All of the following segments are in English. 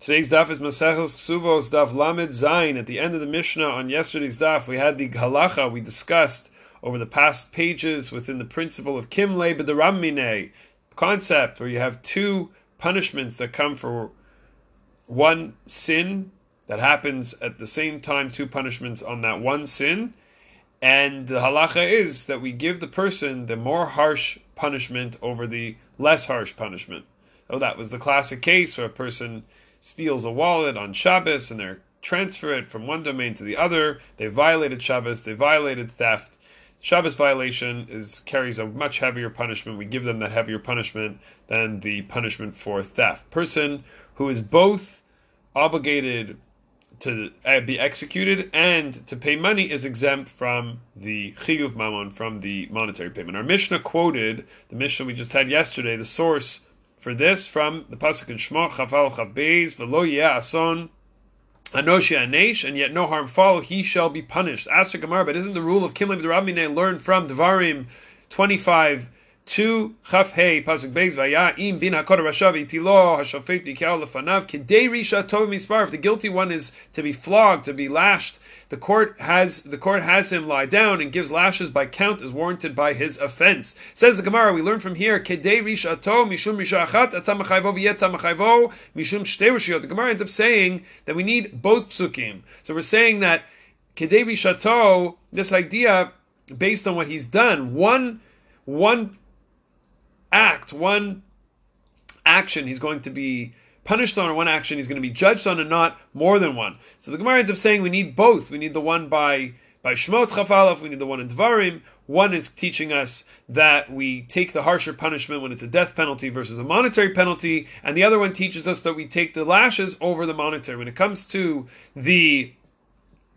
Today's daf is Maseches Ksubos daf Lamed Zayin. At the end of the Mishnah on yesterday's daf, we had the halacha we discussed over the past pages within the principle of Kimle B'Deramine concept, where you have two punishments that come for one sin that happens at the same time, two punishments on that one sin. And the halacha is that we give the person the more harsh punishment over the less harsh punishment. Oh, that was the classic case where a person steals a wallet on Shabbos and they transfer it from one domain to the other. They violated Shabbos. They violated theft. Shabbos violation is carries a much heavier punishment. We give them that heavier punishment than the punishment for theft. Person who is both obligated to be executed and to pay money is exempt from the chiyuv mammon, from the monetary payment. Our Mishnah quoted the Mishnah we just had yesterday, the source for this from the pasuk in Shemot Chafal Chavbeis V'lo Ason Anoshi Anesh, and yet no harm follow. He shall be punished. Ask Gemara, but isn't the rule of Kimlim Rabbi learned from Devarim twenty five? Two chaf hey pasuk beis vaya im bin rashavi pilo hashofet dikal lefanav kedei risha tov. If the guilty one is to be flogged, to be lashed, the court has the court has him lie down and gives lashes by count as warranted by his offense. Says the Gemara, we learn from here kedei risha tov mishum risha achat atamachayvo v'yetamachayvo mishum shtei rishiyot. The Gemara ends up saying that we need both psukim. So we're saying that kedei risha tov, this idea based on what he's done, one one act, one action he's going to be punished on, one action he's going to be judged on, and not more than one. So the Gemara ends up saying we need both. We need the one by by Shmot Chafalaf, we need the one in Dvarim. One is teaching us that we take the harsher punishment when it's a death penalty versus a monetary penalty, and the other one teaches us that we take the lashes over the monetary. When it comes to the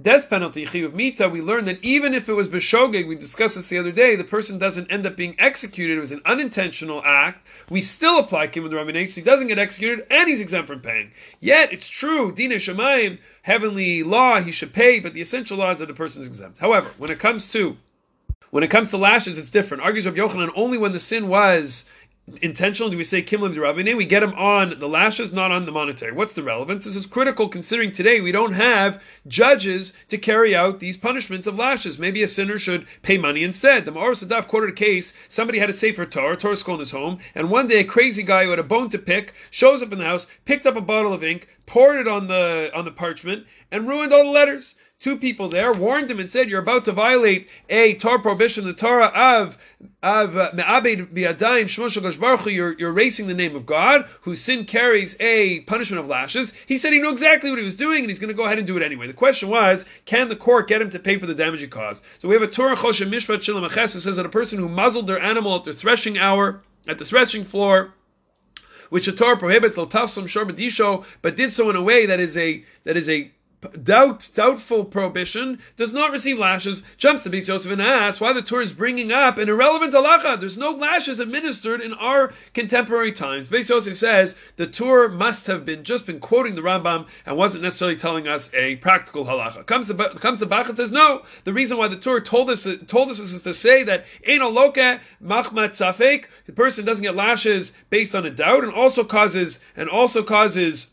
death penalty, chiyuv mita, we learned that even if it was b'shogeg, we discussed this the other day, the person doesn't end up being executed, it was an unintentional act, we still apply kim the Rabbi so he doesn't get executed, and he's exempt from paying. Yet, it's true, dina shemayim, heavenly law, he should pay, but the essential law is that the person is exempt. However, when it comes to when it comes to lashes, it's different. Argues Rabbi Yochanan only when the sin was intentional? Do we say kimlim derabine? We get him on the lashes, not on the monetary. What's the relevance? This is critical considering today we don't have judges to carry out these punishments of lashes. Maybe a sinner should pay money instead. The Ma'or Sadaf quoted a case, somebody had a Sefer Torah, Torah school in his home, and one day a crazy guy who had a bone to pick shows up in the house, picked up a bottle of ink, poured it on the on the parchment, and ruined all the letters two people there, warned him and said, "You're about to violate a Torah prohibition, the Torah of of uh, me'abed bi'adayim shmosh You're erasing the name of God, whose sin carries a punishment of lashes." He said he knew exactly what he was doing, and he's going to go ahead and do it anyway. The question was, can the court get him to pay for the damage he caused? So we have a Tur Choshen Mishpat shilam who says that a person who muzzled their animal at the threshing hour, at the threshing floor which the Torah prohibits, but did so in a way that is a that is a doubt, doubtful prohibition does not receive lashes, jumps to Beis Yosef and asks why the Tur is bringing up an irrelevant halacha. There's no lashes administered in our contemporary times. Beis Yosef says the Tur must have been just been quoting the Rambam and wasn't necessarily telling us a practical halacha. Comes to comes to Bach and says no. The reason why the Tur told us told us is to say that ein aloka machmat safek. The person doesn't get lashes based on a doubt, and also causes and also causes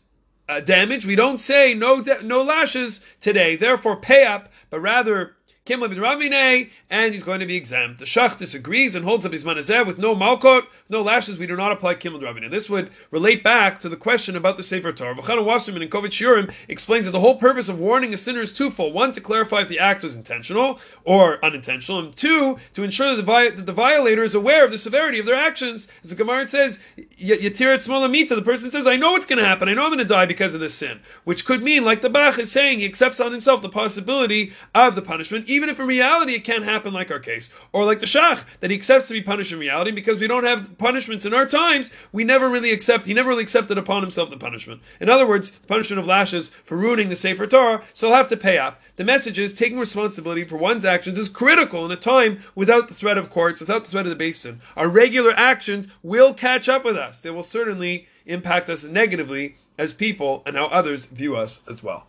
uh, damage. We don't say no no lashes today. Therefore, pay up, but rather and he's going to be exempt. The Shach disagrees and holds up his manazeh with no malkot, no lashes. We do not apply Kimel Rabbi. This would relate back to the question about the Sefer Torah. Elchanan Wasserman in Kovetz Shiurim explains that the whole purpose of warning a sinner is twofold: one, to clarify if the act was intentional or unintentional, and two, to ensure that the, vi- that the violator is aware of the severity of their actions. As the Gemara says, Yatirat Smolamita, the person says, "I know what's going to happen. I know I'm going to die because of this sin," which could mean, like the Bach is saying, he accepts on himself the possibility of the punishment even if in reality it can't happen like our case, or like the Shach, that he accepts to be punished in reality, because we don't have punishments in our times, we never really accept, he never really accepted upon himself the punishment. In other words, the punishment of lashes for ruining the Sefer Torah, so he'll have to pay up. The message is taking responsibility for one's actions is critical in a time without the threat of courts, without the threat of the beis din. Our regular actions will catch up with us. They will certainly impact us negatively as people and how others view us as well.